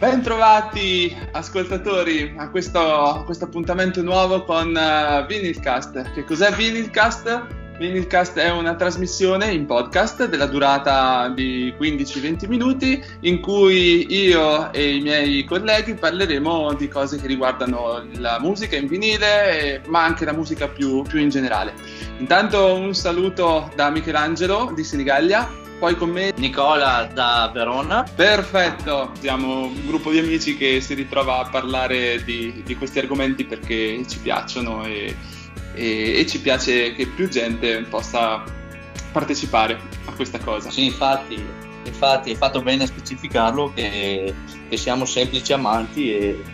Bentrovati ascoltatori a questo, a questo appuntamento nuovo con uh, Vinilcast. Che cos'è Vinilcast? Vinilcast è una trasmissione in podcast della durata di 15-20 minuti in cui io e i miei colleghi parleremo di cose che riguardano la musica in vinile, ma anche la musica più, più in generale. Intanto un saluto da Michelangelo di Senigallia poi con me Nicola da Verona. Perfetto, siamo un gruppo di amici che si ritrova a parlare di, di questi argomenti perché ci piacciono e, e, e, ci piace che più gente possa partecipare a questa cosa. Sì, infatti, infatti hai fatto bene a specificarlo che, che siamo semplici amanti e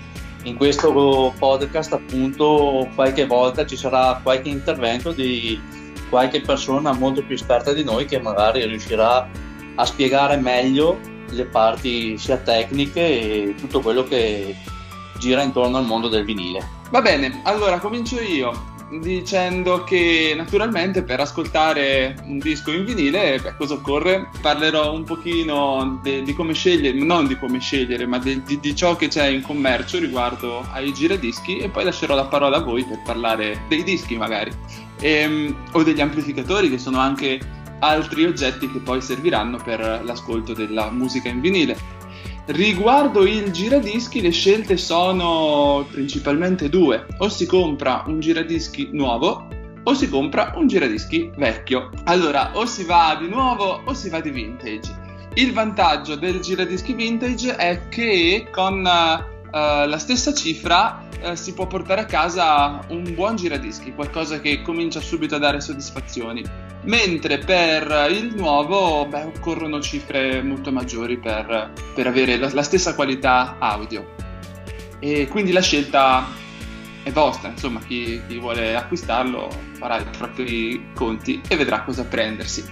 in questo podcast appunto qualche volta ci sarà qualche intervento di qualche persona molto più esperta di noi che magari riuscirà a spiegare meglio le parti sia tecniche e tutto quello che gira intorno al mondo del vinile. Va bene, allora comincio io dicendo che naturalmente per ascoltare un disco in vinile, beh, cosa occorre? Parlerò un pochino de, di come scegliere, non di come scegliere, ma de, di, di, ciò che c'è in commercio riguardo ai giradischi e poi lascerò la parola a voi per parlare dei dischi magari ehm, o degli amplificatori che sono anche altri oggetti che poi serviranno per l'ascolto della musica in vinile. Riguardo il giradischi le scelte sono principalmente due, o si compra un giradischi nuovo o si compra un giradischi vecchio. Allora, o si va di nuovo o si va di vintage. Il vantaggio del giradischi vintage è che con uh, la stessa cifra eh, si può portare a casa un buon giradischi, qualcosa che comincia subito a dare soddisfazioni. Mentre per il nuovo beh, occorrono cifre molto maggiori per, per avere la, la stessa qualità audio. E quindi la scelta è vostra, insomma, chi, chi vuole acquistarlo farà i propri conti e vedrà cosa prendersi.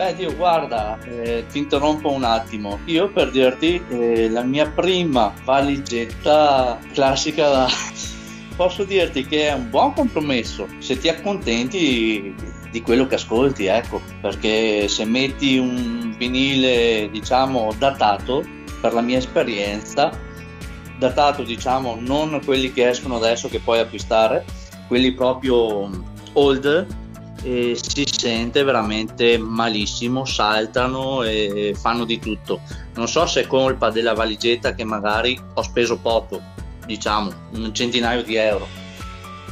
Beh, Dio, guarda, eh, ti interrompo un attimo. Io per dirti, eh, la mia prima valigetta classica, posso dirti che è un buon compromesso se ti accontenti di quello che ascolti, ecco, perché se metti un vinile, diciamo, datato, per la mia esperienza, datato, diciamo, non quelli che escono adesso che puoi acquistare, quelli proprio old, e si sente veramente malissimo, saltano e fanno di tutto. Non so se è colpa della valigetta che magari ho speso poco, diciamo un centinaio di euro,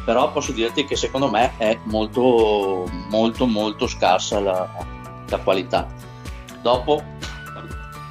però posso dirti che secondo me è molto molto molto scarsa la, la qualità. Dopo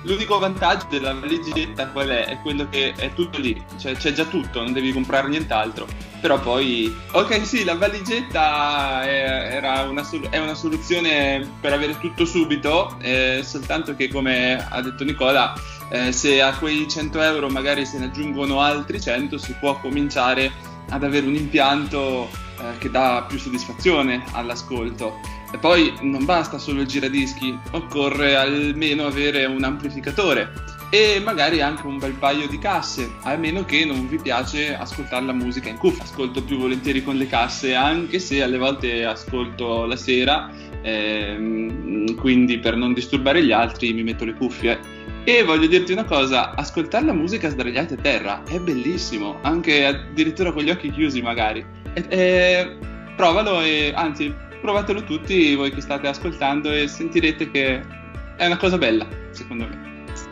L'unico vantaggio della valigetta qual è? È quello che è tutto lì, cioè c'è già tutto, non devi comprare nient'altro. Però poi, ok, sì, la valigetta è, una, è una, soluzione per avere tutto subito, eh, soltanto che, come ha detto Nicola, eh, se a quei 100 euro magari se ne aggiungono altri 100, si può cominciare ad avere un impianto eh, che dà più soddisfazione all'ascolto. E poi non basta solo il giradischi, occorre almeno avere un amplificatore e magari anche un bel paio di casse, a meno che non vi piace ascoltare la musica in cuffia. Ascolto più volentieri con le casse, anche se alle volte ascolto la sera, ehm, quindi per non disturbare gli altri mi metto le cuffie. E voglio dirti una cosa, ascoltare la musica sdraiati a terra è bellissimo, anche addirittura con gli occhi chiusi magari. E, e, provalo e anzi provatelo tutti voi che state ascoltando e sentirete che è una cosa bella, secondo me.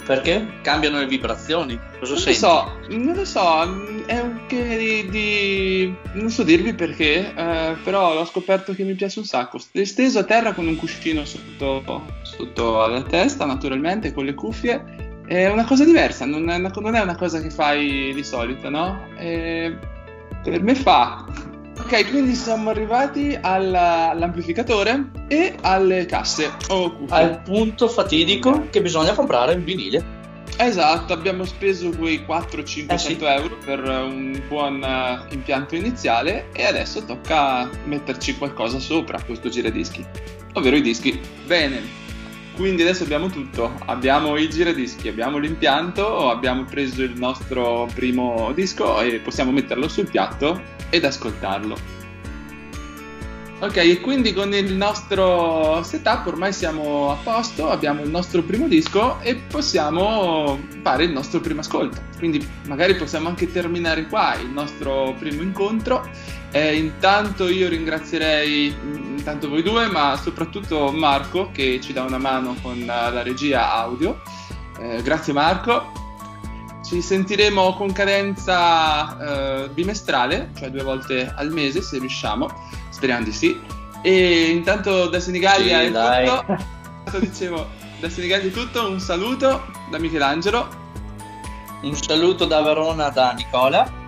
Perché? Cambiano le vibrazioni? Cosa non senti? Lo so, non lo so, è un che di, di... non so dirvi perché, eh, però ho scoperto che mi piace un sacco. Steso a terra con un cuscino sotto, sotto la testa, naturalmente, con le cuffie, è una cosa diversa, non è una, non è una cosa che fai di solito, no? E per me fa. Ok, quindi siamo arrivati alla, all'amplificatore e alle casse o cuffie. Al punto fatidico che bisogna comprare un vinile. Esatto, abbiamo speso quei 4-500 eh sì. euro per un buon uh, impianto iniziale e adesso tocca metterci qualcosa sopra questo giradischi, ovvero i dischi. Bene, quindi adesso abbiamo tutto, abbiamo i giradischi, abbiamo l'impianto, abbiamo preso il nostro primo disco e possiamo metterlo sul piatto ed ascoltarlo. Ok, e quindi con il nostro setup ormai siamo a posto, abbiamo il nostro primo disco e possiamo fare il nostro primo ascolto. Quindi magari possiamo anche terminare qua il nostro primo incontro. Eh, intanto io ringrazierei intanto voi due, ma soprattutto Marco che ci dà una mano con la regia audio. Eh, grazie Marco. Ci sentiremo con cadenza eh, bimestrale, cioè due volte al mese se riusciamo, speriamo di sì. E intanto da Senigallia sì, è dai. tutto. Dicevo, da Senigallia è tutto, un saluto da Michelangelo. Un saluto da Verona da Nicola.